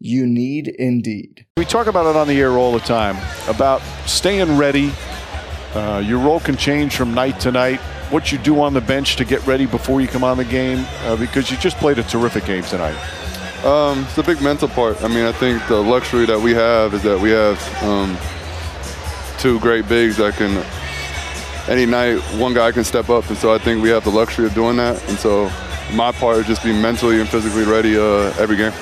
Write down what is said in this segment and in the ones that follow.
You need Indeed. We talk about it on the air all the time about staying ready. Uh, your role can change from night to night. What you do on the bench to get ready before you come on the game, uh, because you just played a terrific game tonight. Um, it's a big mental part. I mean, I think the luxury that we have is that we have um, two great bigs that can, any night, one guy can step up. And so I think we have the luxury of doing that. And so my part is just be mentally and physically ready uh, every game.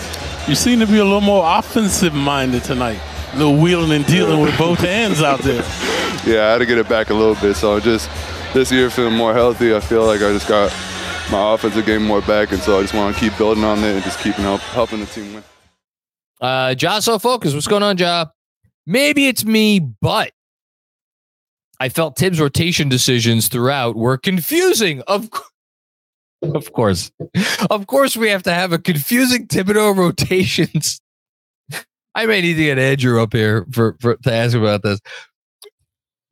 You seem to be a little more offensive minded tonight. A little wheeling and dealing with both hands out there. Yeah, I had to get it back a little bit. So just this year feeling more healthy. I feel like I just got my offensive game more back, and so I just want to keep building on it and just keeping help, helping the team win. Uh, Ja, so focus. What's going on, Ja? Maybe it's me, but I felt Thibs' rotation decisions throughout were confusing. Of course. Of course. Of course, we have to have a confusing Thibodeau rotations. I may need to get Andrew up here for, for to ask about this.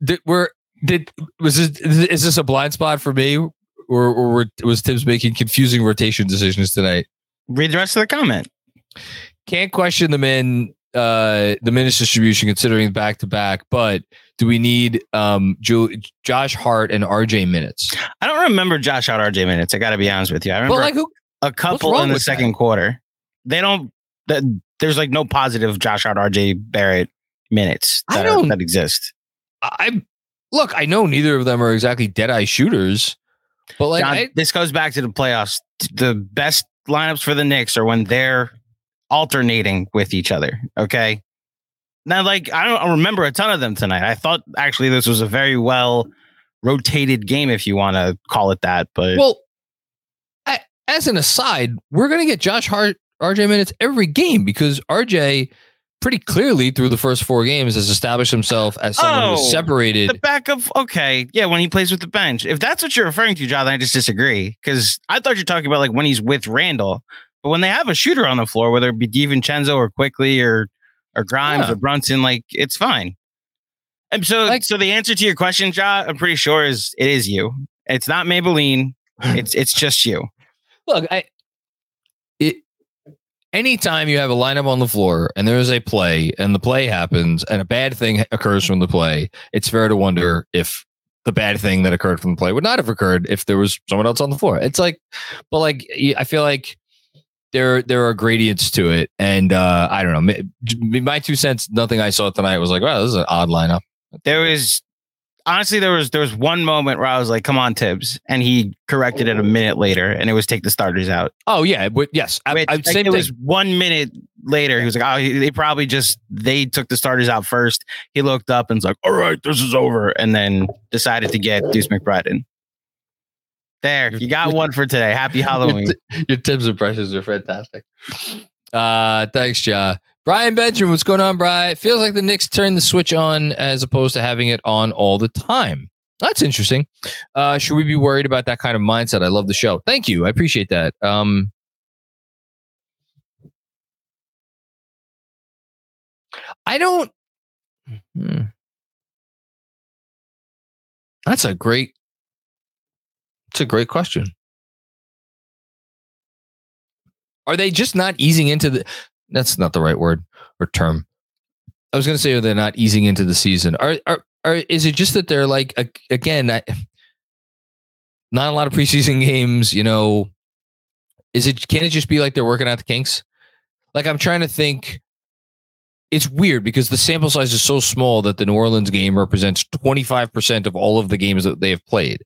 Did we're did was this is this a blind spot for me, or, or was Thibs making confusing rotation decisions tonight? Read the rest of the comment. Can't question the men uh the minutes distribution considering back to back, but do we need um jo- Josh Hart and RJ minutes? I don't remember Josh Hart RJ minutes. I got to be honest with you. I remember like who, a couple in the second that? quarter. They don't. There's like no positive Josh Hart RJ Barrett minutes that, I don't, are, that exist. I look. I know neither of them are exactly dead eye shooters, but like John, I, this goes back to the playoffs. The best lineups for the Knicks are when they're alternating with each other. Okay. Now, like, I don't remember a ton of them tonight. I thought actually this was a very well rotated game, if you want to call it that. But well, I, as an aside, we're going to get Josh Hart, RJ minutes every game because RJ pretty clearly through the first four games has established himself as someone oh, who's separated. The back of okay, yeah, when he plays with the bench. If that's what you're referring to, John, I just disagree because I thought you're talking about like when he's with Randle. but when they have a shooter on the floor, whether it be DiVincenzo or Quickley or or Grimes yeah. or Brunson, like it's fine. And so, like, so the answer to your question, Ja, I'm pretty sure is it is you. It's not Maybelline. it's it's just you. Look, I it anytime you have a lineup on the floor and there's a play and the play happens and a bad thing occurs from the play, it's fair to wonder if the bad thing that occurred from the play would not have occurred if there was someone else on the floor. It's like, but like I feel like there there are gradients to it, and uh, I don't know. My two cents. Nothing I saw tonight was like, wow, this is an odd lineup. There was honestly there was there was one moment where I was like, come on, Thibs," and he corrected it a minute later, and it was take the starters out. Oh yeah, but yes, I, Which, I, like, it was one minute later. He was like, oh, they probably just they took the starters out first. He looked up and was like, all right, this is over, and then decided to get Deuce McBride in. There, you got one for today. Happy Halloween. your, t- your Thibs impressions are fantastic. Uh, thanks, Ja. Brian Benjamin, what's going on, Brian? Feels like the Knicks turned the switch on as opposed to having it on all the time. That's interesting. Uh, should we be worried about that kind of mindset? I love the show. Thank you. I appreciate that. Um, I don't. Hmm. That's a great it's a great question. Are they just not easing into the? That's not the right word or term. I was going to say are they're not easing into the season. Are are? Is it just that they're like again? Not a lot of preseason games. You know, is it? Can it just be like they're working out the kinks? Like I'm trying to think. it's weird because the sample size is so small that the New Orleans game represents 25% of all of the games that they have played.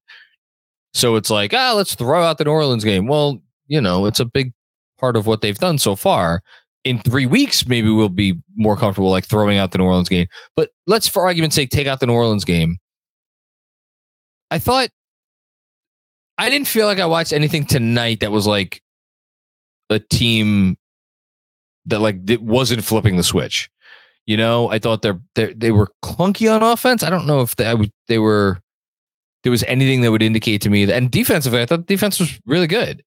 So it's like, ah, let's throw out the New Orleans game. Well, you know, it's a big part of what they've done so far. In three weeks, maybe we'll be more comfortable like throwing out the New Orleans game. But let's, for argument's sake, take out the New Orleans game. I thought I didn't feel like I watched anything tonight that was like a team that like it wasn't flipping the switch. You know, I thought they're, they they were clunky on offense. I don't know if they they were there was anything that would indicate to me that and defensively, I thought the defense was really good.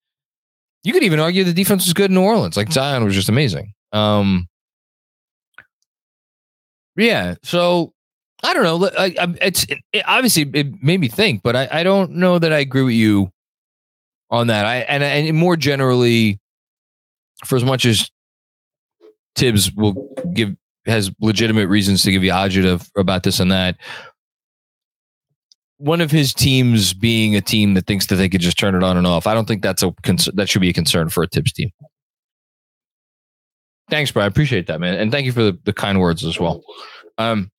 You could even argue the defense was good in New Orleans. Like Zion was just amazing. Um, yeah, so I don't know. I, I, it's it, obviously it made me think, but I, I don't know that I agree with you on that. I and and more generally, for as much as Thibs will give has legitimate reasons to give you agita about this and that. One of his teams being a team that thinks that they could just turn it on and off. I don't think that's a concern. That should be a concern for a Thibs team. Thanks, bro. I appreciate that, man, and thank you for the, the kind words as well. Um,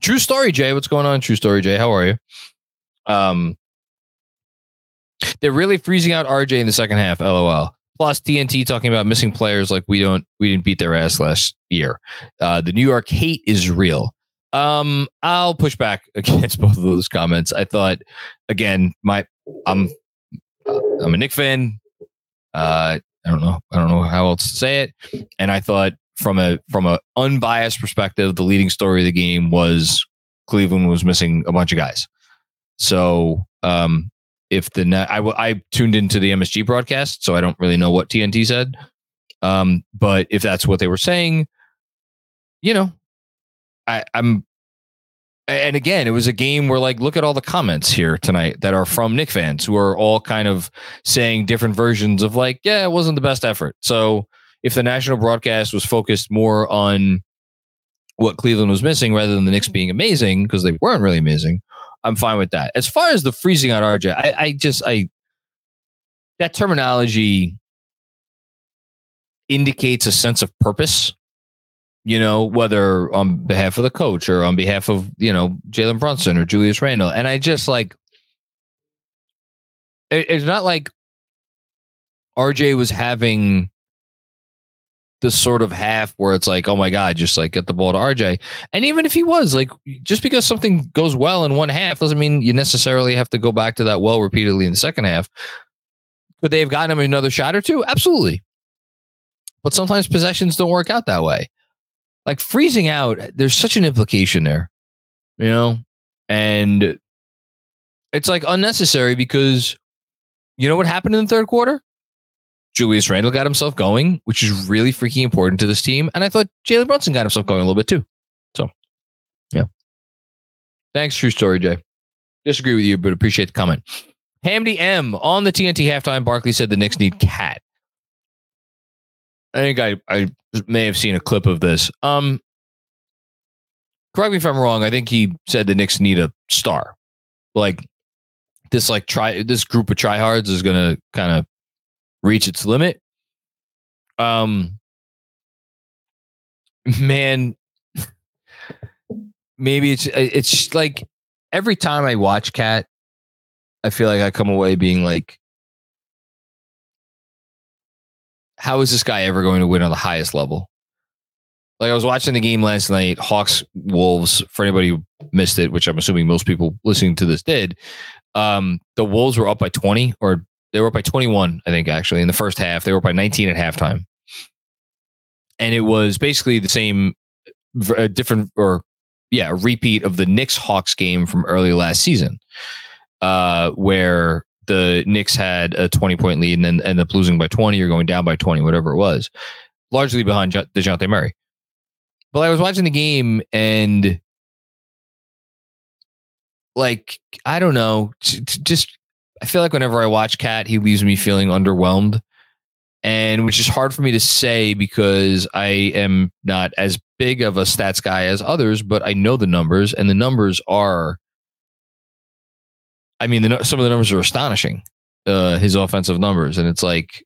true story, Jay. What's going on? True story, Jay. How are you? Um, they're really freezing out RJ in the second half. LOL. Plus TNT talking about missing players like we don't we didn't beat their ass last year. Uh, the New York hate is real. Um, I'll push back against both of those comments. I thought again, my I'm I'm a Knick fan. Uh, I don't know. I don't know how else to say it. And I thought from a from a unbiased perspective, the leading story of the game was Cleveland was missing a bunch of guys. So um, if the net, I, I tuned into the MSG broadcast, so I don't really know what TNT said. Um, but if that's what they were saying, you know, I, I'm, and again, it was a game where like, look at all the comments here tonight that are from Knick fans who are all kind of saying different versions of like, yeah, it wasn't the best effort. So if the national broadcast was focused more on what Cleveland was missing rather than the Knicks being amazing because they weren't really amazing, I'm fine with that. As far as the freezing out RJ, I, I just I that terminology indicates a sense of purpose. You know, whether on behalf of the coach or on behalf of you know Jalen Brunson or Julius Randle, and I just like it, it's not like RJ was having the sort of half where it's like, oh my God, just like get the ball to RJ. And even if he was like, just because something goes well in one half doesn't mean you necessarily have to go back to that well repeatedly in the second half. Could they have gotten him another shot or two? Absolutely. But sometimes possessions don't work out that way. Like freezing out, there's such an implication there, you know? And it's like unnecessary because you know what happened in the third quarter? Julius Randle got himself going, which is really freaking important to this team. And I thought Jalen Brunson got himself going a little bit too. So, yeah. Thanks, True Story, Jay. Disagree with you, but appreciate the comment. Hamdy M on the TNT halftime. Barkley said the Knicks need KAT. I think I, I may have seen a clip of this. Um, correct me if I'm wrong. I think he said the Knicks need a star. Like this, like try this group of tryhards is to kind of reach its limit. Um, man, maybe it's it's like every time I watch KAT, I feel like I come away being like, how is this guy ever going to win on the highest level? Like I was watching the game last night, Hawks Wolves. For anybody who missed it, which I'm assuming most people listening to this did, um, the Wolves were up by 20 or they were up by 21, I think, actually, in the first half. They were up by 19 at halftime. And it was basically the same, a different, or yeah, a repeat of the Knicks Hawks game from early last season, uh, where the Knicks had a 20 point lead and then ended up losing by 20 or going down by 20, whatever it was, largely behind Dejounte Murray. But I was watching the game and like, I don't know, just I feel like whenever I watch KAT, he leaves me feeling underwhelmed. And which is hard for me to say because I am not as big of a stats guy as others, but I know the numbers, and the numbers are. I mean, the, some of the numbers are astonishing. Uh, his offensive numbers, and it's like,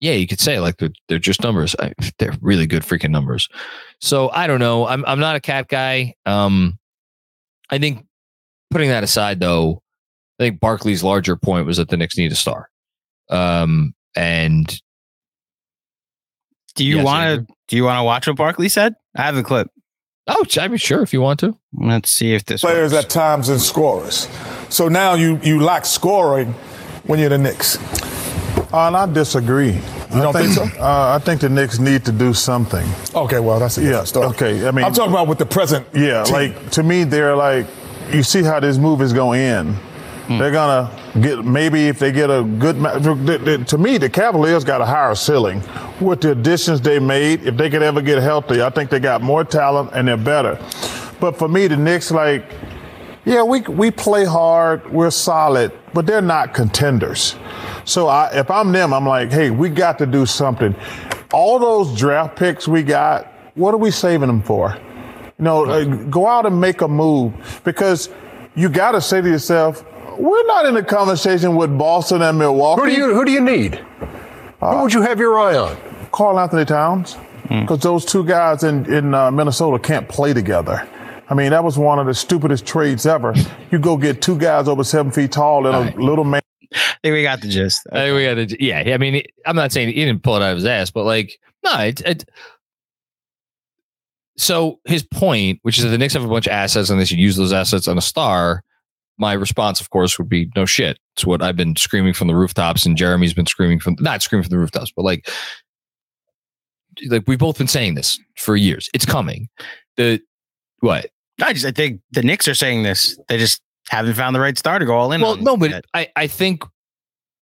yeah, you could say like they're, they're just numbers. I, they're really good freaking numbers. So I don't know. I'm I'm not a KAT guy. Um, I think putting that aside, though, I think Barkley's larger point was that the Knicks need a star. Um, and Do you Yes, want to? Do you want to watch what Barkley said? I have the clip. Oh, I mean, sure, if you want to. Let's see if this players works. at times and scorers. So now you you lack scoring when you're the Knicks. Uh, and I disagree. You don't think so? Uh, I think the Knicks need to do something. Okay, well that's a Yeah, story. okay, I mean- I'm talking about with the present. Yeah, team. like to me, they're like, you see how this move is going to end. They're gonna get maybe if they get a good. ma- the- the- To me, the Cavaliers got a higher ceiling with the additions they made. If they could ever get healthy, I think they got more talent and they're better. But for me, the Knicks, like, yeah, we we play hard, we're solid, but they're not contenders. So I, if I'm them, I'm like, hey, we got to do something. All those draft picks we got, what are we saving them for? You know, uh, go out and make a move because you got to say to yourself, we're not in a conversation with Boston and Milwaukee. Who do you who do you need? Who would you have your eye on? Karl-Anthony Towns, because those two guys in in uh, Minnesota can't play together. I mean, that was one of the stupidest trades ever. You go get two guys over seven feet tall and a little man. I think we got the gist. I think we got to. Yeah, I mean, I'm not saying he didn't pull it out of his ass, but like, no, it. it so his point, which is that the Knicks have a bunch of assets and they should use those assets on a star. My response, of course, would be no shit. It's what I've been screaming from the rooftops, and Jeremy's been screaming from not screaming from the rooftops, but like, like we've both been saying this for years. It's coming. The what? I just I think the Knicks are saying this. They just haven't found the right star to go all in. Well, on no, but yet. I, I think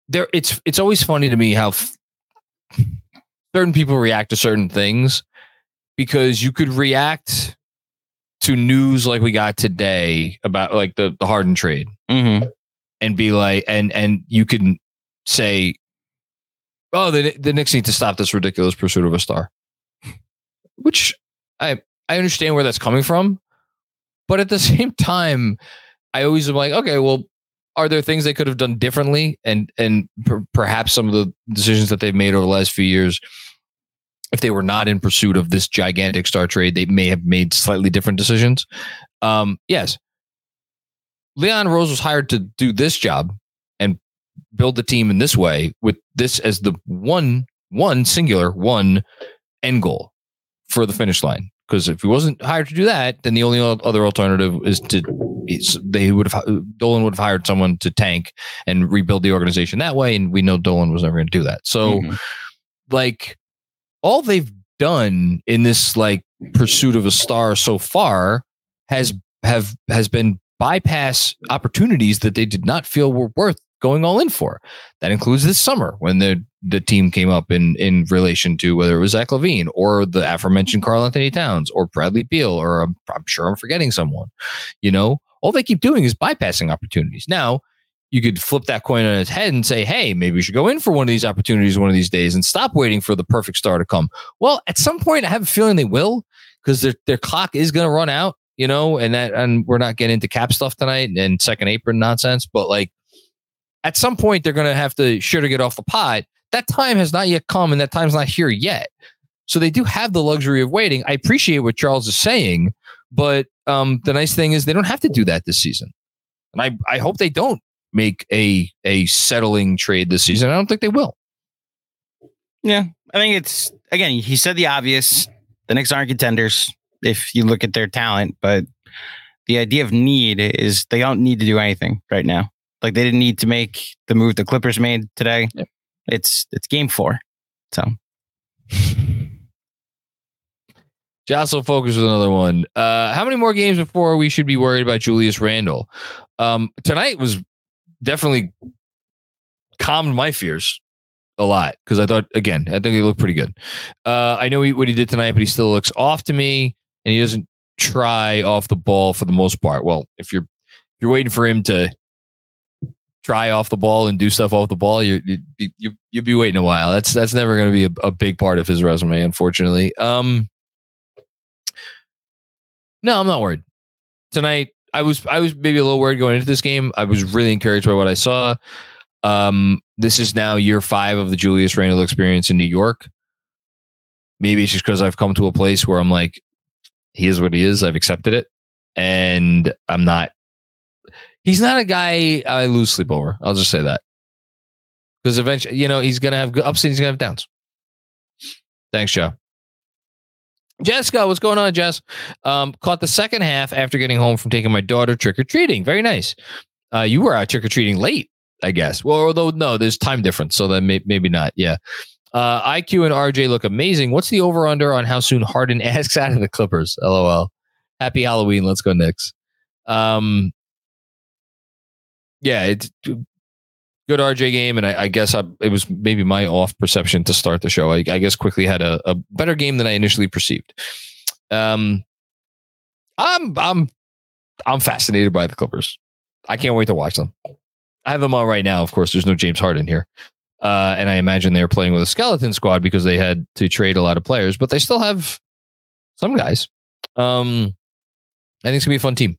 there it's it's always funny to me how f- certain people react to certain things because you could react to news like we got today about like the the Harden trade Mhm. and be like and and you can say oh the the Knicks need to stop this ridiculous pursuit of a star. Which I I understand where that's coming from but at the same time I always am like okay well are there things they could have done differently? And and per- perhaps some of the decisions that they've made over the last few years if they were not in pursuit of this gigantic star trade they may have made slightly different decisions. Um yes. Leon rose was hired to do this job build the team in this way with this as the one one singular one end goal for the finish line because if he wasn't hired to do that then the only other alternative is to they would have dolan would have hired someone to tank and rebuild the organization that way and we know dolan was never going to do that so Mhm. like all they've done in this like pursuit of a star so far has have has been bypass opportunities that they did not feel were worth going all in for. That includes this summer when the the team came up in in relation to whether it was Zach LaVine or the aforementioned Karl-Anthony Towns or Bradley Beal or I'm, I'm sure I'm forgetting someone. You know, all they keep doing is bypassing opportunities. Now, you could flip that coin on its head and say, hey, maybe we should go in for one of these opportunities one of these days and stop waiting for the perfect star to come. Well, at some point, I have a feeling they will because their, their clock is going to run out, you know, and that, and we're not getting into cap stuff tonight and second apron nonsense, but like at some point, they're going to have to sure to get off the pot. That time has not yet come and that time's not here yet. So they do have the luxury of waiting. I appreciate what Charles is saying, but um, the nice thing is they don't have to do that this season. And I, I hope they don't make a a settling trade this season. I don't think they will. Yeah, I think it's again. He said the obvious. The Knicks aren't contenders if you look at their talent, but the idea of need is they don't need to do anything right now. Like they didn't need to make the move the Clippers made today. Yep. It's it's game four. So Jocelyn focus with another one. Uh, how many more games before we should be worried about Julius Randle? Um, tonight was definitely calmed my fears a lot because I thought again I think he looked pretty good. Uh, I know he, what he did tonight, but he still looks off to me, and he doesn't try off the ball for the most part. Well, if you're if you're waiting for him to try off the ball and do stuff off the ball, you you you you'd be waiting a while. That's that's never going to be a, a big part of his resume, unfortunately. Um, no, I'm not worried. Tonight, I was I was maybe a little worried going into this game. I was really encouraged by what I saw. Um, this is now year five of the Julius Randle experience in New York. Maybe it's just because I've come to a place where I'm like, He is what he is. I've accepted it, and I'm not. He's not a guy I lose sleep over. I'll just say that because eventually, you know, he's gonna have ups and he's gonna have downs. Thanks, Joe. Jessica, what's going on, Jess? Um, caught the second half after getting home from taking my daughter trick or treating. Very nice. Uh, you were out trick or treating late, I guess. Well, although no, there's time difference, so then may- maybe not. Yeah. Uh, IQ and RJ look amazing. What's the over under on how soon Harden asks out of the Clippers? LOL. Happy Halloween. Let's go Knicks. Um, yeah, it's good RJ game, and I, I guess I, it was maybe my off perception to start the show. I, I guess Quickley had a, a, better game than I initially perceived. Um, I'm I'm I'm fascinated by the Clippers. I can't wait to watch them. I have them on right now. Of course, there's no James Harden here. Uh, and I imagine they're playing with a skeleton squad because they had to trade a lot of players, but they still have some guys. Um, I think it's gonna be a fun team.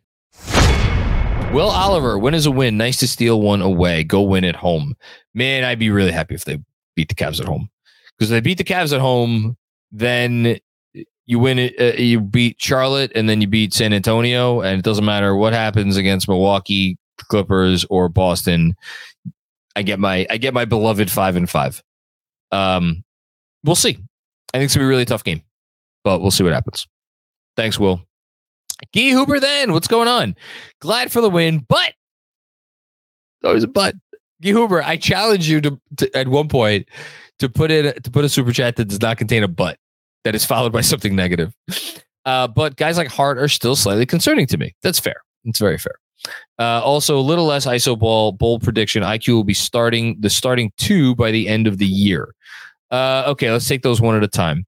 Will Oliver, win is a win. Nice to steal one away. Go win at home. Man, I'd be really happy if they beat the Cavs at home. Because if they beat the Cavs at home, then you win it. Uh, you beat Charlotte, and then you beat San Antonio, and it doesn't matter what happens against Milwaukee, Clippers, or Boston. I get my I get my beloved five and five. Um, we'll see. I think it's gonna be a really tough game, but we'll see what happens. Thanks, Will. Guy Hooper, then what's going on? Glad for the win, but always a but. Guy Hooper, I challenge you to, to at one point to put in to put a super chat that does not contain a but that is followed by something negative. Uh, but guys like Hart are still slightly concerning to me. That's fair. It's very fair. Uh, also, a little less ISO ball. Bold prediction: IQ will be starting the starting two by the end of the year. Uh, okay, let's take those one at a time.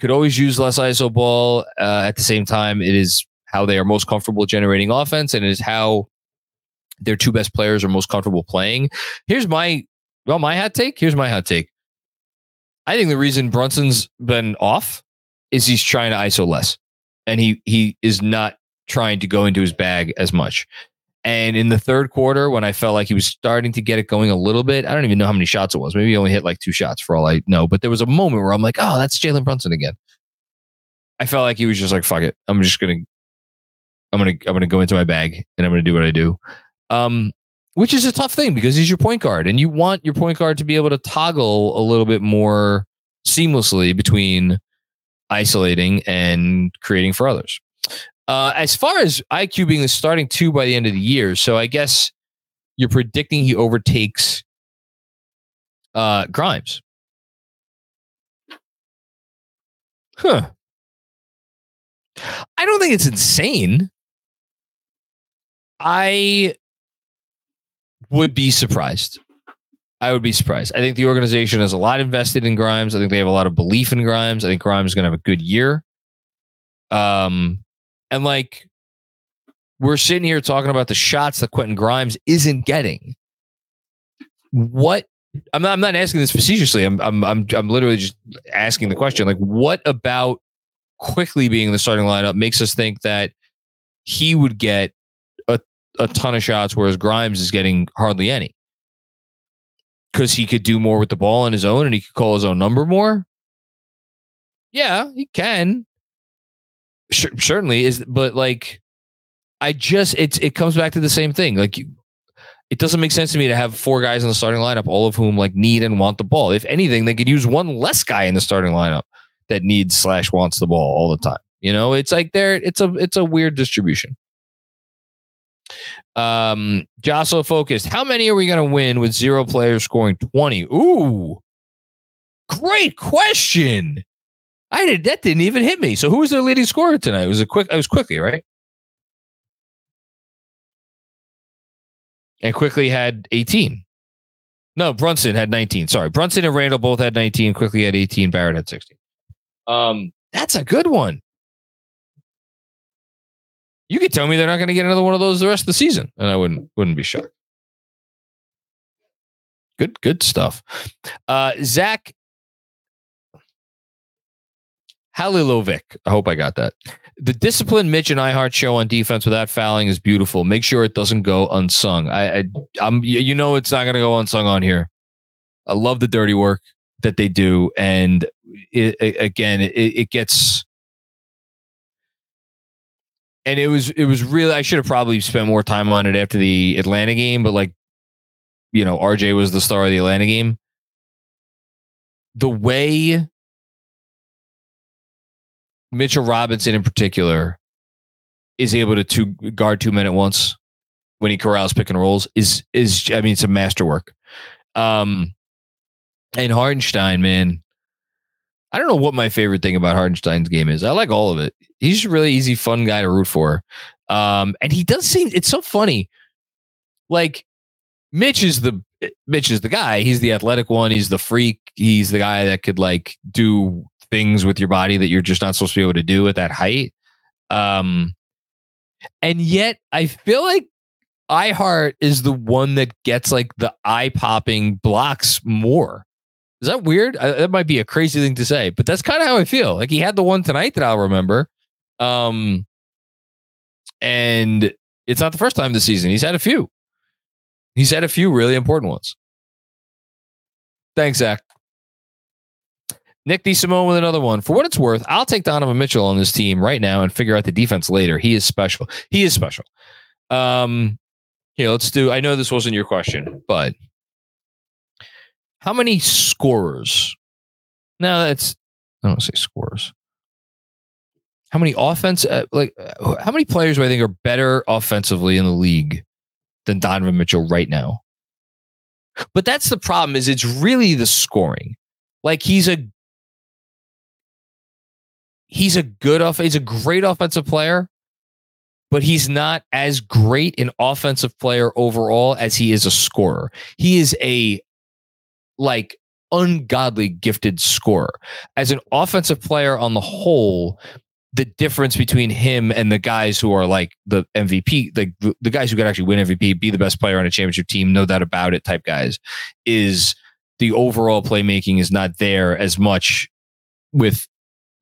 Could always use less ISO ball. Uh, at the same time, it is how they are most comfortable generating offense, and it is how their two best players are most comfortable playing. Here's my well, my hot take. Here's my hot take. I think the reason Brunson's been off is he's trying to ISO less, and he he is not trying to go into his bag as much. And in the third quarter, when I felt like he was starting to get it going a little bit, I don't even know how many shots it was. Maybe he only hit like two shots for all I know. But there was a moment where I'm like, oh, that's Jalen Brunson again. I felt like he was just like, fuck it. I'm just gonna I'm gonna I'm gonna go into my bag and I'm gonna do what I do. Um, which is a tough thing because he's your point guard and you want your point guard to be able to toggle a little bit more seamlessly between isolating and creating for others. Uh, as far as IQ being the starting two by the end of the year, so I guess you're predicting he overtakes uh, Grimes. Huh. I don't think it's insane. I would be surprised. I would be surprised. I think the organization has a lot invested in Grimes. I think they have a lot of belief in Grimes. I think Grimes is going to have a good year. Um, and like, we're sitting here talking about the shots that Quentin Grimes isn't getting. What I'm not, I'm not asking this facetiously. I'm, I'm, I'm, I'm literally just asking the question. Like, what about Quickley being in the starting lineup makes us think that he would get a, a ton of shots, whereas Grimes is getting hardly any? Because he could do more with the ball on his own and he could call his own number more. Yeah, he can certainly is, but like, I just it's it comes back to the same thing. Like, it doesn't make sense to me to have four guys in the starting lineup, all of whom like need and want the ball. If anything, they could use one less guy in the starting lineup. that needs slash wants the ball all the time. You know, it's like there. It's a it's a weird distribution. Um, Josso focused. How many are we going to win with zero players scoring twenty? Ooh, great question. I did that didn't even hit me. So who was their leading scorer tonight? It was a quick. It was Quickley right. And Quickley had 18. No, Brunson had 19. Sorry. Brunson and Randle both had 19. Quickley had 18. Barrett had 16. Um, that's a good one. You could tell me they're not going to get another one of those the rest of the season, and I wouldn't wouldn't be shocked. Good, good stuff. Uh, Zach Halilovic. I hope I got that. The discipline Mitch and IHart show on defense without fouling is beautiful. Make sure it doesn't go unsung. I, I I'm you know it's not going to go unsung on here. I love the dirty work that they do, and it, it, again, it, it gets. And it was it was really I should have probably spent more time on it after the Atlanta game, but like, you know, RJ was the star of the Atlanta game. The way Mitchell Robinson in particular is able to two, guard two men at once when he corrals pick and rolls is is I mean it's a masterwork. Um and Hartenstein, man, I don't know what my favorite thing about Hartenstein's game is. I like all of it. He's a really easy, fun guy to root for. Um, and he does seem it's so funny. Like Mitch is the Mitch is the guy. He's the athletic one. He's the freak. He's the guy that could like do things with your body that you're just not supposed to be able to do at that height. Um, and yet I feel like IHart is the one that gets like the eye popping blocks more. Is that weird? I, that might be a crazy thing to say, but that's kind of how I feel. Like he had the one tonight that I'll remember. Um, and it's not the first time this season. He's had a few. He's had a few really important ones. Thanks, Zach. Nick DeSimone with another one. For what it's worth, I'll take Donovan Mitchell on this team right now and figure out the defense later. He is special. He is special. Um, here, let's do. I know this wasn't your question, but how many scorers? No, that's I don't say scorers. How many offense? Uh, like, uh, how many players do I think are better offensively in the league than Donovan Mitchell right now? But that's the problem. Is it's really the scoring. Like he's a he's a good off. He's a great offensive player, but he's not as great an offensive player overall as he is a scorer. He is a like ungodly gifted scorer. As an offensive player on the whole, the difference between him and the guys who are like the MVP, like the, the guys who could actually win MVP, be the best player on a championship team, no doubt about it, type guys, is the overall playmaking is not there as much with,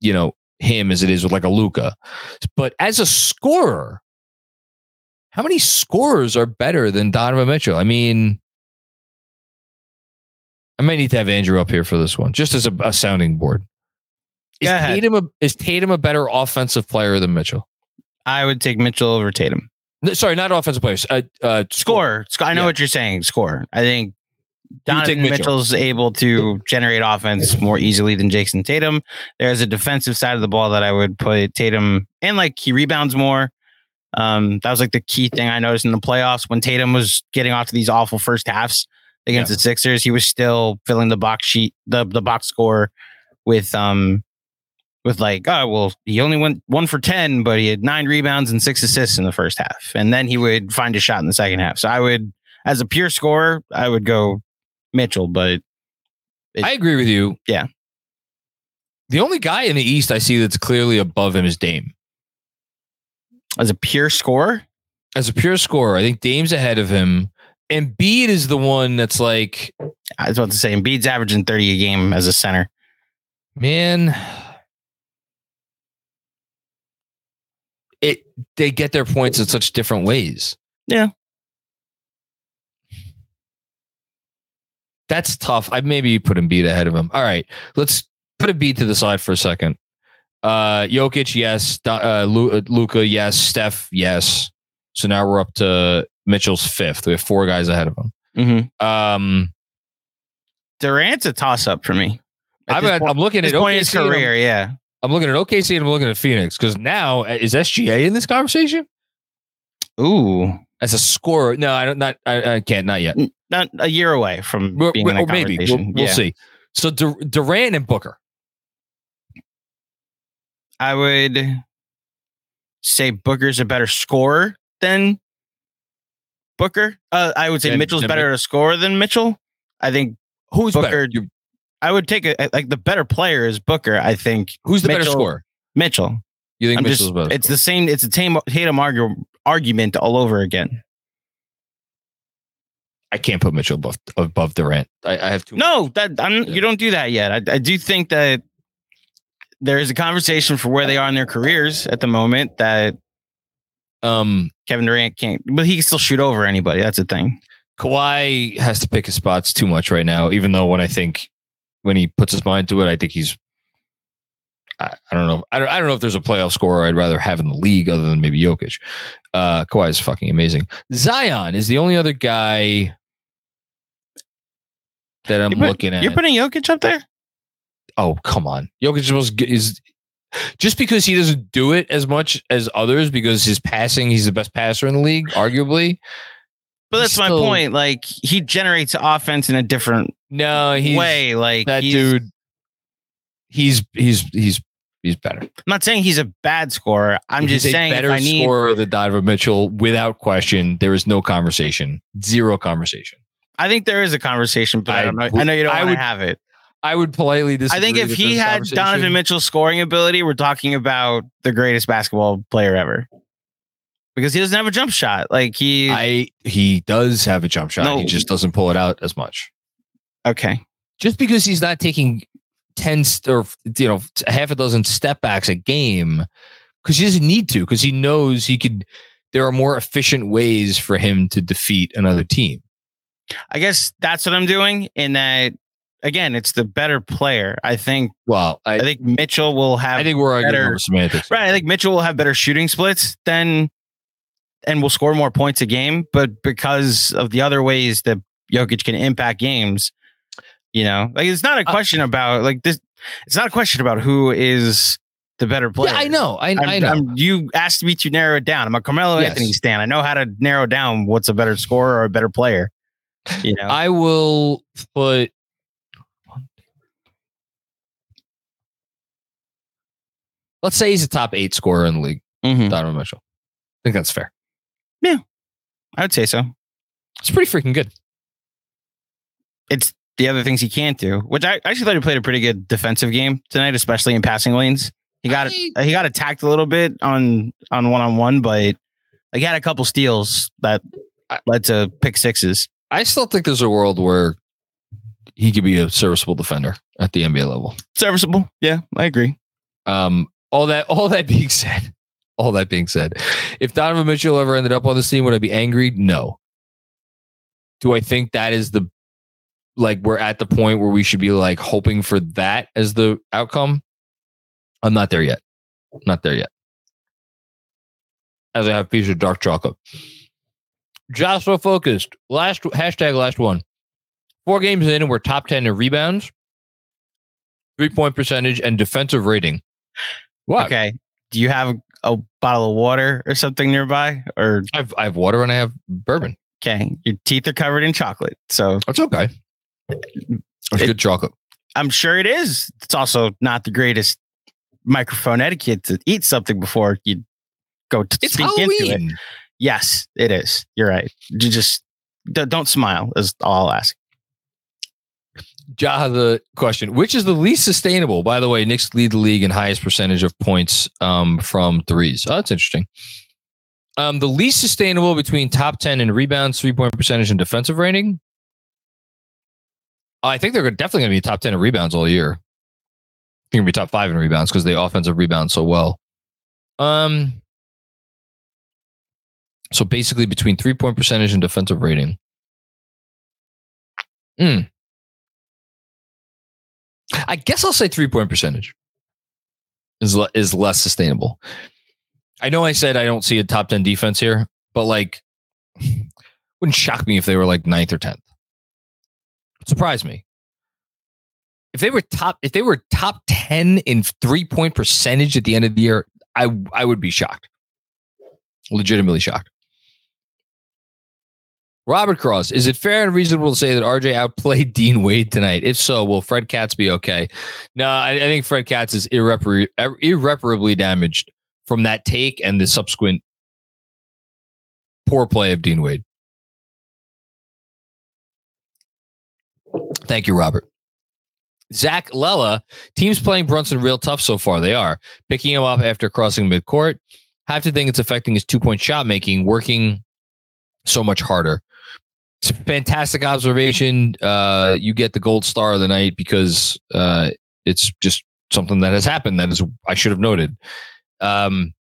you know, him as it is with like a Luka. But as a scorer, how many scorers are better than Donovan Mitchell? I mean, I might need to have Andrew up here for this one, just as a, a sounding board. Is Tatum, a, is Tatum a better offensive player than Mitchell? I would take Mitchell over Tatum. No, sorry, not offensive players. Uh, uh, score. I know yeah. what you're saying. Score. I think Donovan Mitchell. Mitchell's able to generate offense more easily than Jayson Tatum. There's a defensive side of the ball that I would put Tatum and like he rebounds more. Um, that was like the key thing I noticed in the playoffs when Tatum was getting off to these awful first halves against yeah. the Sixers. He was still filling the box sheet, the the box score with um with like, oh well, he only went one for ten, but he had nine rebounds and six assists in the first half, and then he would find a shot in the second half. So I would, as a pure scorer, I would go Mitchell, but it, I agree with you. Yeah. The only guy in the East I see that's clearly above him is Dame. As a pure scorer? As a pure scorer, I think Dame's ahead of him. And Embiid is the one that's like I was about to say and Embiid's averaging 30 a game as a center. Man, it they get their points in such different ways. Yeah. That's tough. I maybe put Embiid ahead of him. All right, let's put Embiid to the side for a second. Uh, Jokic, yes. Uh, Luka, yes. Steph, yes. So now we're up to Mitchell's fifth. We have four guys ahead of him. Mm-hmm. Um, Durant's a toss up for me. I'm, point- I'm looking at point OKC. and I'm- career, yeah. I'm looking at OKC and I'm looking at Phoenix because now uh, is SGA in this conversation Ooh, as a scorer? No, I don't. Not I, I can't. Not yet. Not a year away from We're- being or maybe we'll, conversation. we'll see. So Dur- Durant and Booker. I would say Booker's a better scorer than Booker. Uh, I would say Than- Mitchell's than better a scorer than Mitchell. I think Who's Booker. better? I would take a like the better player is Booker. I think Who's the better scorer? Mitchell. You think I'm Mitchell's just, better? it's the same. It's the same Tatum argu- argument all over again. I can't put Mitchell above above Durant. I, I have too. No, that I'm, Yeah. you don't do that yet. I, I do think that there is a conversation for where they are in their careers at the moment that Um, Kevin Durant can't, but he can still shoot over anybody. That's the thing. Kawhi has to pick his spots too much right now. Even though when I think when he puts his mind to it, I think he's. I, I don't know. I don't, I don't know if there's a playoff scorer I'd rather have in the league other than maybe Jokic. Uh, Kawhi is fucking amazing. Zion is the only other guy that I'm put- looking at. You're putting Jokic up there. oh come on, Jokic is is just because he doesn't do it as much as others because his passing, he's the best passer in the league, arguably. But that's my point. Like he generates offense in a different No, he's way. Like that dude. He's he's he's he's better. I'm not saying he's a bad scorer. I'm He's just saying better I need. scorer than Donovan Mitchell without question. There is no conversation, zero conversation. I think there is a conversation, but I, I don't know, would- I know you don't I want would to have it. I would politely disagree. I think if he had. Donovan Mitchell's scoring ability, we're talking about the greatest basketball player ever. Because he doesn't have a jump shot. Like he I he does have a jump shot. He just doesn't pull it out as much. okay. Just because he's not taking ten st- or you know half a dozen step backs a game, because he doesn't need to. Because he knows he could. There are more efficient ways for him to defeat another team. I guess that's what I'm doing. In that again, it's the better player. I think Well, I, I think Mitchell will have I think we're better- over semantics. Right. I think Mitchell will have better shooting splits than and will score more points a game. But because of the other ways that Jokic can impact games, you know, like it's not a Uh, question about like this. It's not a question about who is the better player. Yeah, I know. I, I'm- I know. I'm- you asked me to narrow it down. I'm a Carmelo Yes. Anthony stan. I know how to narrow down what's a better scorer or a better player. You know, I will put. Let's say he's a top eight scorer in the league, Mhm. Donovan Mitchell. I think that's fair. Yeah, I would say so. It's pretty freaking good. It's the other things he can't do, which I I actually thought he played a pretty good defensive game tonight, especially in passing lanes. He got I- he got attacked a little bit on on one on one, but like, he had a couple steals that led to pick sixes. I still think there's a world where he could be a serviceable defender at the NBA level. Serviceable, yeah, I agree. Um, all that, all that being said, all that being said, if Donovan Mitchell ever ended up on the scene, would I be angry? No. Do I think that is the like we're at the point where we should be like hoping for that as the outcome? I'm not there yet. Not there yet. As I have a piece of dark chocolate. Joshua focused. Last hashtag last one. Four games in, and we're top ten in rebounds, three point percentage, and defensive rating. What? Okay, do you have a bottle of water or something nearby? Or I've I have water and I have bourbon. okay, your teeth are covered in chocolate, so That's okay. That's It- good chocolate. I'm sure it is. It's also not the greatest microphone etiquette to eat something before you go to It's speak into it. Yes, it is. You're right. You just don't smile. Is all I'll ask. Jaha, the question: Which is the least sustainable? By the way, Knicks lead the league in highest percentage of points um, from threes. Oh, that's interesting. Um, the least sustainable between top ten in rebounds, three point percentage, and defensive rating. I think they're definitely going to be top ten in rebounds all year. They're going to be top five in rebounds because they offensive rebound so well. Um. So basically, between three point percentage and defensive rating. Hmm. I guess I'll say three point percentage is le- is less sustainable. I know I said I don't see a top ten defense here, but like, wouldn't shock me if they were like ninth or tenth. Surprise me. if they were top if they were top 10 in three point percentage at the end of the year, I I would be shocked. Legitimately shocked. Robert Cross, is it fair and reasonable to say that RJ outplayed Dean Wade tonight? If so, will Fred Katz be okay? No, I, I think Fred Katz is irrepar- er, irreparably damaged from that take and the subsequent poor play of Dean Wade. Thank you, Robert. Zach Lella, teams playing Brunson real tough so far. They are picking him up after crossing midcourt. Have to think it's affecting his two point shot making, working so much harder. It's a fantastic observation. Uh, you get the gold star of the night because uh, it's just something that has happened that is I should have noted. Um,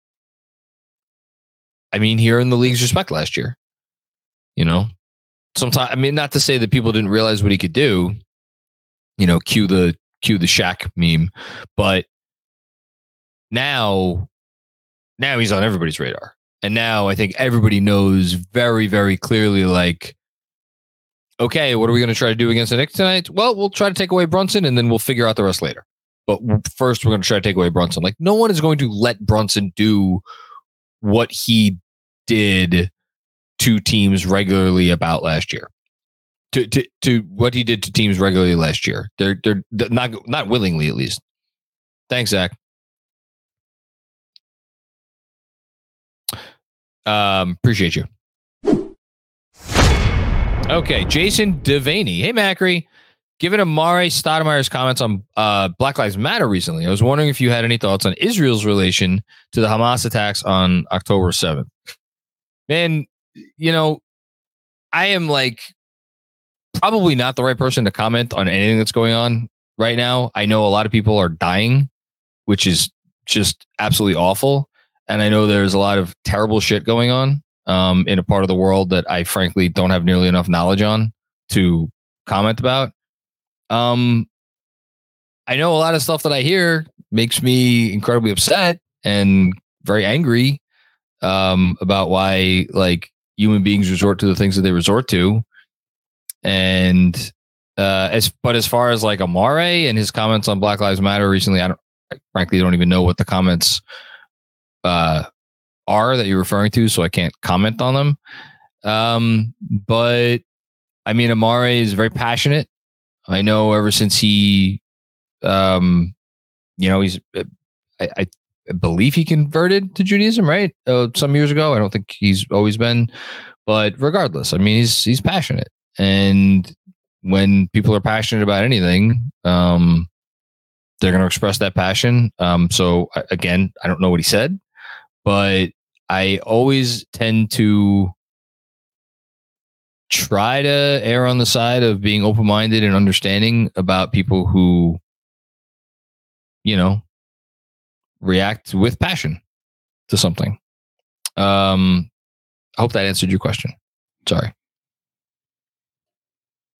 I mean, here in the league's respect last year, you know, sometimes I mean, not to say that people didn't realize what he could do. You know, cue the cue the Shaq meme, but now, now he's on everybody's radar, and now I think everybody knows very, very clearly, like, okay, what are we going to try to do against the Knicks tonight? Well, we'll try to take away Brunson, and then we'll figure out the rest later. But first, we're going to try to take away Brunson. Like, no one is going to let Brunson do what he did to teams regularly about last year. To, to to what he did to teams regularly last year. They're they're not not willingly at least. Thanks, Zach. Um, appreciate you. Okay, Jason Devaney. Hey, Macri. Given Amar'e Stoudemire's comments on uh, Black Lives Matter recently, I was wondering if you had any thoughts on Israel's relation to the Hamas attacks on October 7th. Man, you know, I am like probably not the right person to comment on anything that's going on right now. I know a lot of people are dying, which is just absolutely awful. And I know there's a lot of terrible shit going on um, in a part of the world that I frankly don't have nearly enough knowledge on to comment about. Um, I know a lot of stuff that I hear makes me incredibly upset and very angry um, about why like human beings resort to the things that they resort to. And uh, as but as far as like Amar'e and his comments on Black Lives Matter recently, I don't I frankly don't even know what the comments uh, are that you're referring to, so I can't comment on them. Um, but I mean, Amar'e is very passionate. I know ever since he, um, you know, he's I, I Believe he converted to Judaism, right? Uh, some years ago. I don't think he's always been, but regardless, I mean, he's he's passionate, and when people are passionate about anything, um, they're going to express that passion. Um, so again, I don't know what he said, but I always tend to try to err on the side of being open minded and understanding about people who, you know, react with passion to something. Um, I hope that answered your question. Sorry.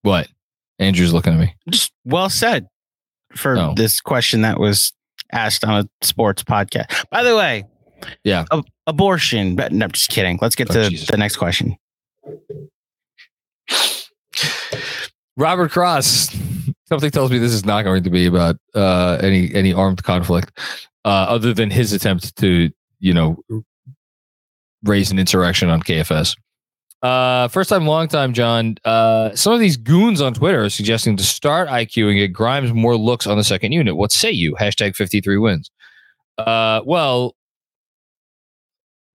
What? Andrew's looking at me. Just well said for oh. this question that was asked on a sports podcast. By the way, yeah, abortion. But no, I'm just kidding. Let's get oh, to Jesus. the next question. Robert Cross. Something tells me this is not going to be about uh, any any armed conflict uh, other than his attempt to, you know, raise an insurrection on KFS. Uh, first time, long time, John. Uh, some of these goons on Twitter are suggesting to start IQ and get Grimes more looks on the second unit. What say you? Hashtag 53 wins. Uh, well,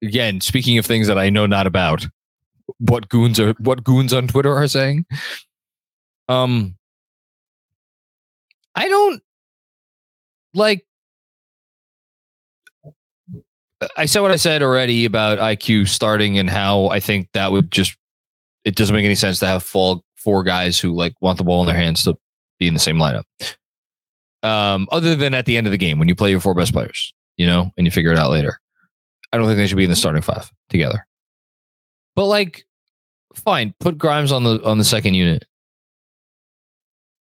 again, speaking of things that I know not about, what goons are what goons on Twitter are saying. Um, I don't like I said what I said already about IQ starting and how I think that would just it doesn't make any sense to have four four guys who like want the ball in their hands to be in the same lineup. Um, other than at the end of the game when you play your four best players, you know, and you figure it out later. I don't think they should be in the starting five together. But like, fine, put Grimes on the on the second unit.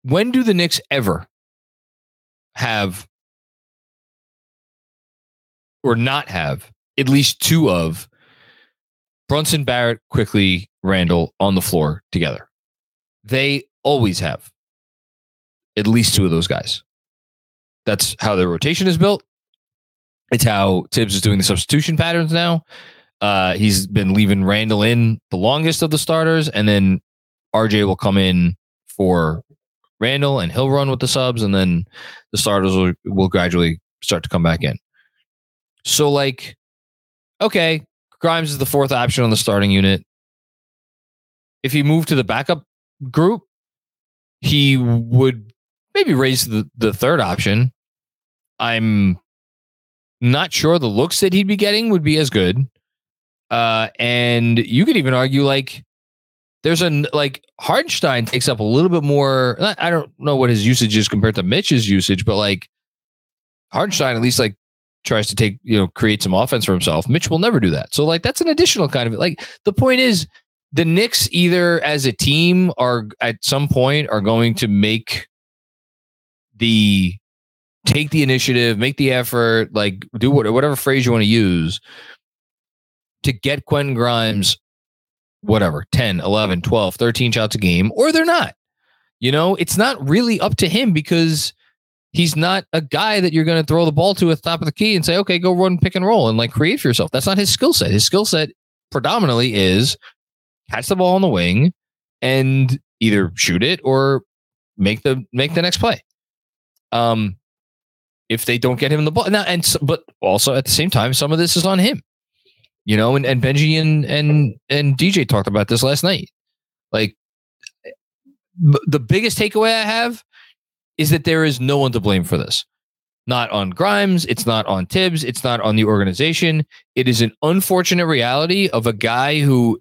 When do the Knicks ever have or not have at least two of Brunson, Barrett, Quickley Randle on the floor together. They always have. at least two of those guys. That's how their rotation is built. It's how Thibs is doing the substitution patterns now. Uh, he's been leaving Randle in the longest of the starters, and then RJ will come in for Randle, and he'll run with the subs, and then the starters will, will gradually start to come back in. So, like, okay, Grimes is the fourth option on the starting unit. If he moved to the backup group, he would maybe raise the, the third option. I'm not sure the looks that he'd be getting would be as good. Uh, and you could even argue like there's a like Hartenstein takes up a little bit more. I don't know what his usage is compared to Mitch's usage, but like Hartenstein at least like tries to take you know create some offense for himself. Mitch will never do that. So like that's an additional kind of like the point is the Knicks either as a team are at some point are going to make the take the initiative, make the effort, like do whatever whatever phrase you want to use to get Quentin Grimes, whatever, 10, 11, 12, 13 shots a game, or they're not. You know, it's not really up to him because he's not a guy that you're going to throw the ball to at the top of the key and say, okay, go run pick and roll and like create for yourself. That's not his skill set. His skill set predominantly is catch the ball on the wing and either shoot it or make the make the next play. Um, if they don't get him in the ball now, and but also at the same time, some of this is on him you know, and, and Benji and and and DJ talked about this last night. Like the biggest takeaway I have is that there is no one to blame for this. Not on Grimes, it's not on Thibs, it's not on the organization. It is an unfortunate reality of a guy who,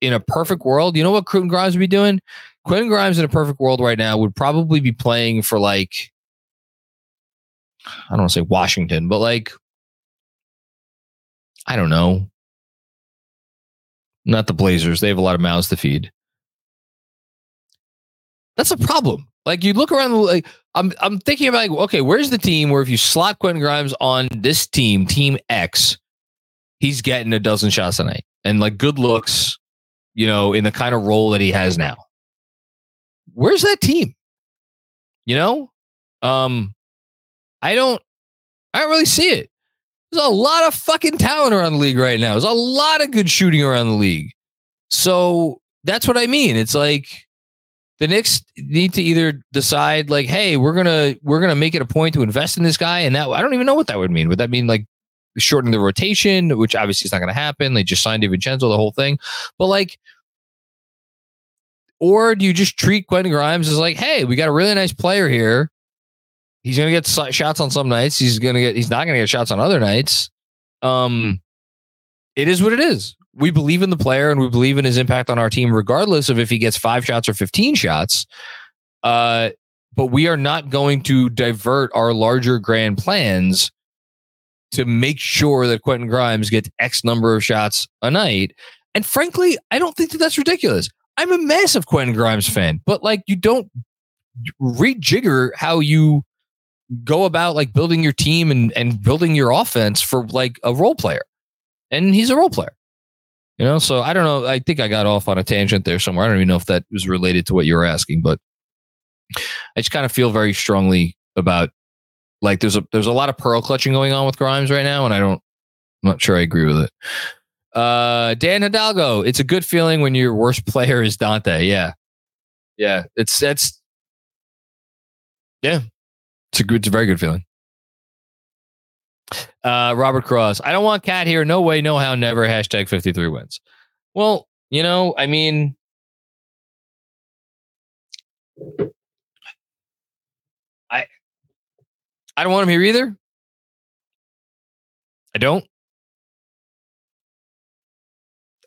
in a perfect world, you know what Quentin Grimes would be doing? Quentin Grimes in a perfect world right now would probably be playing for like, I don't want to say Washington, but like I don't know. Not the Blazers. They have a lot of mouths to feed. That's a problem. Like you look around, like I'm, I'm thinking about like, okay, where's the team where if you slot Quentin Grimes on this team, Team X, he's getting a dozen shots a night and like good looks, you know, in the kind of role that he has now. Where's that team? You know, um, I don't, I don't really see it. There's a lot of fucking talent around the league right now. There's a lot of good shooting around the league. So that's what I mean. It's like the Knicks need to either decide like, hey, we're gonna we're gonna make it a point to invest in this guy, and that I don't even know what that would mean. Would that mean like shortening the rotation, which obviously is not to happen? They just signed DiVincenzo, the whole thing, but like. Or do you just treat Quentin Grimes as like, hey, we got a really nice player here He's to get shots on some nights. He's to get. He's not to get shots on other nights. Um, it is what it is. We believe in the player and we believe in his impact on our team, regardless of if he gets five shots or fifteen shots. Uh, but we are not going to divert our larger grand plans to make sure that Quentin Grimes gets X number of shots a night. And frankly, I don't think that that's ridiculous. I'm a massive Quentin Grimes fan, but like you don't rejigger how you go about like building your team and, and building your offense for like a role player. And he's a role player. You know, so I don't know. I think I got off on a tangent there somewhere. I don't even know if that was related to what you were asking, but I just kind of feel very strongly about like there's a there's a lot of pearl clutching going on with Grimes right now, and I don't I'm not sure I agree with it. Uh Dan Hidalgo, it's a good feeling when your worst player is Dante. Yeah. Yeah. It's that's yeah, it's a good, it's a very good feeling. Uh, Robert Cross, I don't want KAT here. No way, no how, never. Hashtag 53 wins. Well, you know, I mean, I I don't want him here either. I don't.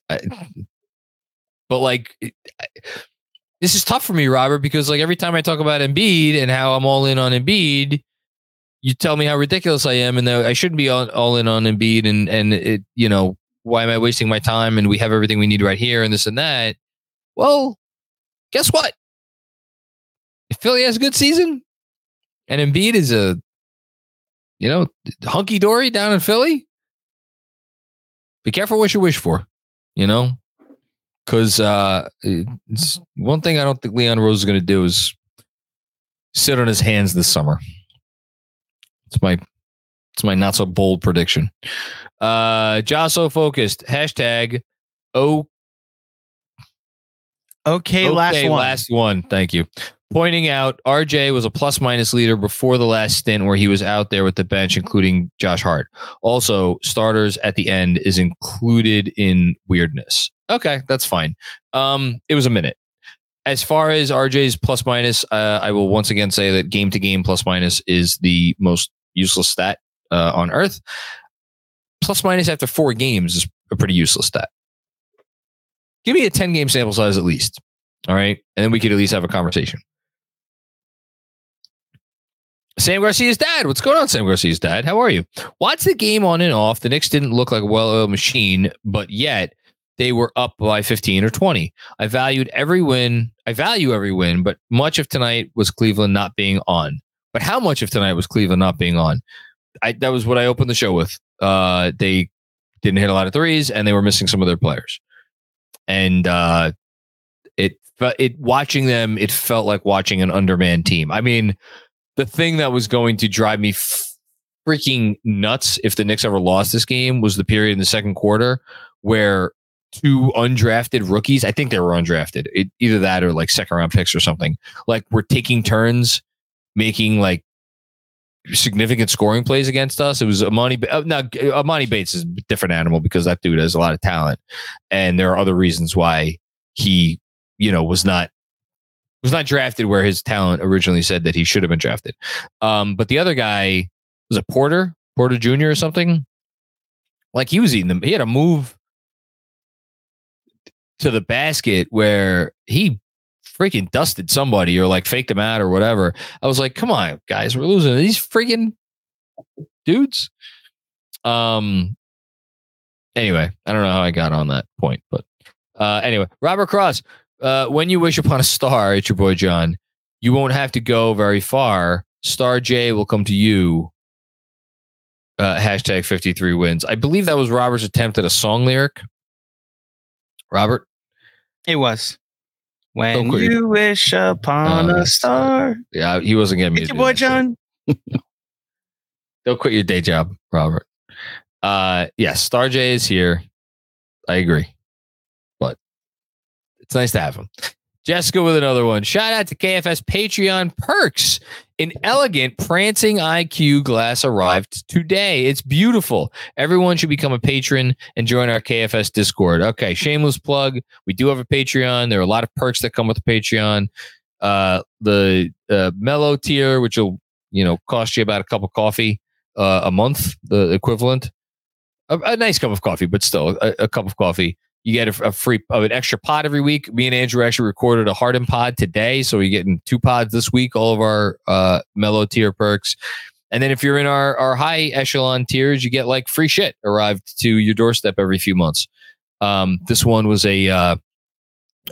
I, but like, this is tough for me, Robert, because like every time I talk about Embiid and how I'm all in on Embiid, you tell me how ridiculous I am and that I shouldn't be all, all in on Embiid and and it you know why am I wasting my time and we have everything we need right here and this and that. Well, guess what? If Philly has a good season and Embiid is a you know hunky dory down in Philly, be careful what you wish for. You know, because uh, one thing I don't think Leon Rose is going to do is sit on his hands this summer. It's my it's my not so bold prediction. Uh Josso focused. Hashtag oh Okay, last one. last one. Thank you. Pointing out RJ was a plus minus leader before the last stint where he was out there with the bench, including Josh Hart. Also, starters at the end is included in weirdness. Okay, that's fine. Um, it was a minute. As far as RJ's plus minus, uh, I will once again say that game to game plus minus is the most useless stat uh, on earth. Plus minus after four games is a pretty useless stat. Give me a 10 game sample size at least. All right. And then we could at least have a conversation. Sam Garcia's dad. What's going on, Sam Garcia's dad? How are you? Watch the game on and off. The Knicks didn't look like a well oiled machine, but yet they were up by 15 or 20. I valued every win. I value every win, but much of tonight was Cleveland not being on. But how much of tonight was Cleveland not being on? I, that was what I opened the show with. Uh, they didn't hit a lot of threes, and they were missing some of their players. And uh, it, it watching them, it felt like watching an undermanned team. I mean, the thing that was going to drive me freaking nuts if the Knicks ever lost this game was the period in the second quarter where two undrafted rookies, I think they were undrafted, it, either that or like second round picks or something, like were taking turns making like significant scoring plays against us. It was Emoni. Uh, now Emoni Bates is a different animal because that dude has a lot of talent, and there are other reasons why he, you know, was not was not drafted where his talent originally said that he should have been drafted. Um, but the other guy was a Porter, Porter Jr. or something. Like he was eating them. He had a move to the basket where he freaking dusted somebody or like faked him out or whatever. I was like, come on, guys, we're losing these freaking dudes. Um. Anyway, I don't know how I got on that point, but uh, anyway, Robert Cross. Uh, when you wish upon a star, it's your boy John. You won't have to go very far. Star J will come to you. Uh, hashtag 53 wins. I believe that was Robert's attempt at a song lyric. Robert? It was. When you wish upon Uh, a star. Yeah, he wasn't getting me. Your boy. John. Don't quit your day job, Robert. Uh yes, Star J is here. I agree. But it's nice to have him. Jessica with another one. Shout out to KFS Patreon perks. An elegant prancing IQ glass arrived today. It's beautiful. Everyone should become a patron and join our KFS Discord. Okay, shameless plug. We do have a Patreon. There are a lot of perks that come with the Patreon. Uh, the uh, mellow tier, which will you know cost you about a cup of coffee uh, a month, the equivalent. A, a nice cup of coffee, but still a, a cup of coffee. You get a, a free of an extra pod every week. Me and Andrew actually recorded a Harden pod today, so you're getting two pods this week. All of our uh, mellow tier perks, and then if you're in our our high echelon tiers, you get like free shit arrived to your doorstep every few months. Um, this one was a uh,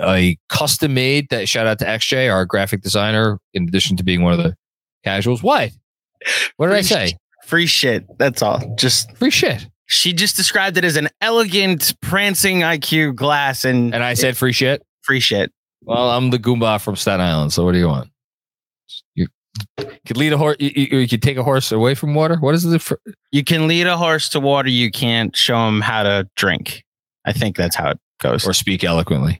a custom made. That shout out to XJ, our graphic designer, in addition to being one of the casuals. What? What did I say? Free shit. That's all. Just free shit. She just described it as an elegant prancing IQ glass, and and I said free shit. Free shit. Well, I'm the Goomba from Staten Island. So what do you want? You could lead a horse. You, you, you could take a horse away from water. What is it? For? You can lead a horse to water. You can't show him how to drink. I think that's how it goes. Or speak eloquently.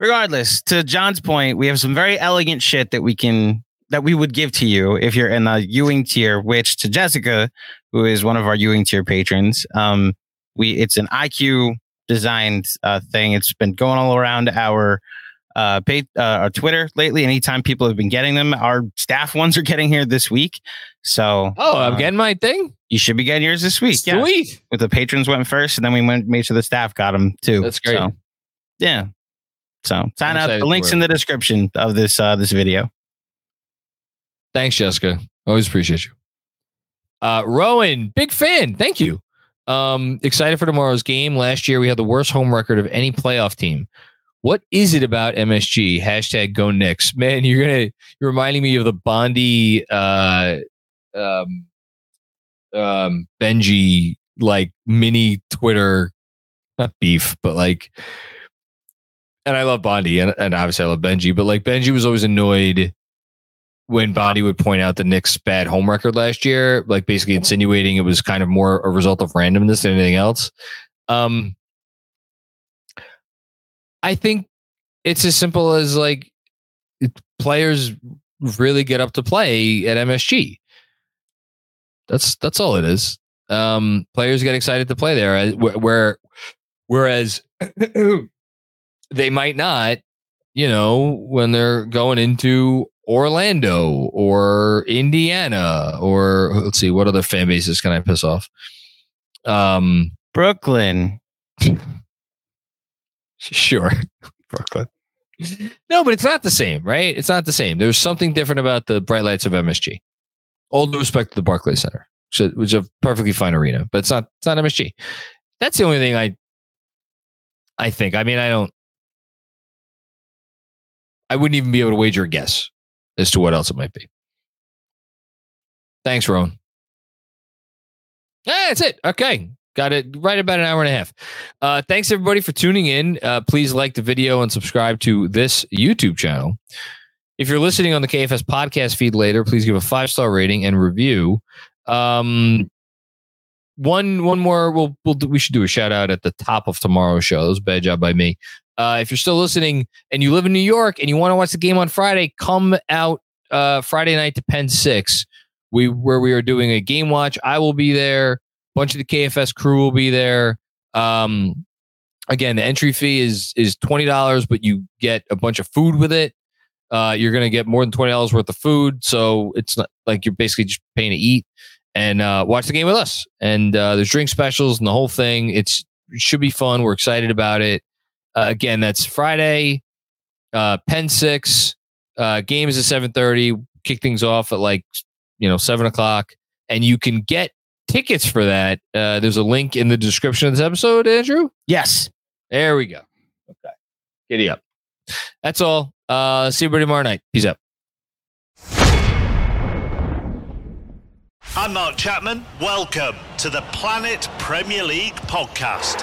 Regardless, to John's point, we have some very elegant shit that we can that we would give to you if you're in the Ewing tier. Which to Jessica, who is one of our Ewing tier patrons, um, we it's an IQ designed uh, thing. It's been going all around our uh, pay, uh, our Twitter lately. Anytime people have been getting them, our staff ones are getting here this week. So, oh, I'm uh, getting my thing. You should be getting yours this week. yeah. Sweet. With the patrons went first, and then we went made sure the staff got them too. That's great. So, yeah. So sign I'm up. The links in the description of this uh, this video. Thanks, Jessica. Always appreciate you. Uh, Rowan, big fan. Thank you. Um, excited for tomorrow's game. Last year we had the worst home record of any playoff team. What is it about MSG? Hashtag go Knicks. Man, you're gonna you're reminding me of the Bondy uh um um Benji like mini Twitter not beef, but like and I love Bondy and, and obviously I love Benji, but like Benji was always annoyed when Bondy would point out the Knicks' bad home record last year, like basically insinuating it was kind of more a result of randomness than anything else. Um, I think it's as simple as like players really get up to play at MSG. That's that's all it is. Um, players get excited to play there, uh, where whereas they might not, you know, when they're going into Orlando or Indiana or let's see, what other fan bases can I piss off? Um, Brooklyn. Sure. Brooklyn. No, but it's not the same, right? It's not the same. There's something different about the bright lights of MSG. All due respect to the Barclays Center, which is, which is a perfectly fine arena, but it's not. It's not MSG. That's the only thing I. I think. I mean, I don't. I wouldn't even be able to wager a guess as to what else it might be. Thanks, Rowan. Yeah, that's it. Okay. Got it right about an hour and a half. Uh, thanks everybody for tuning in. Uh, please like the video and subscribe to this YouTube channel. If you're listening on the KFS podcast feed later, please give a five star rating and review. Um, one one more. We'll, we'll do- we should do a shout out at the top of tomorrow's show. That was a bad job by me. Uh, if you're still listening and you live in New York and you want to watch the game on Friday, come out uh, Friday night to Penn Six. We where we are doing a game watch. I will be there A bunch of the KFS crew will be there. Um, again, the entry fee is is twenty dollars, but you get a bunch of food with it. Uh, you're gonna get more than twenty dollars worth of food, so it's not like you're basically just paying to eat and uh, watch the game with us. And uh, there's drink specials and the whole thing. It's it should be fun. We're excited about it. Uh, again, that's Friday, uh, Penn six. Uh, game is at seven thirty. Kick things off at like you know seven o'clock, and you can get tickets for that. Uh, there's a link in the description of this episode, Andrew. Yes. There we go. Okay. Giddy up. That's all. Uh, see everybody tomorrow night. Peace out. I'm Mark Chapman. Welcome to the Planet Premier League podcast.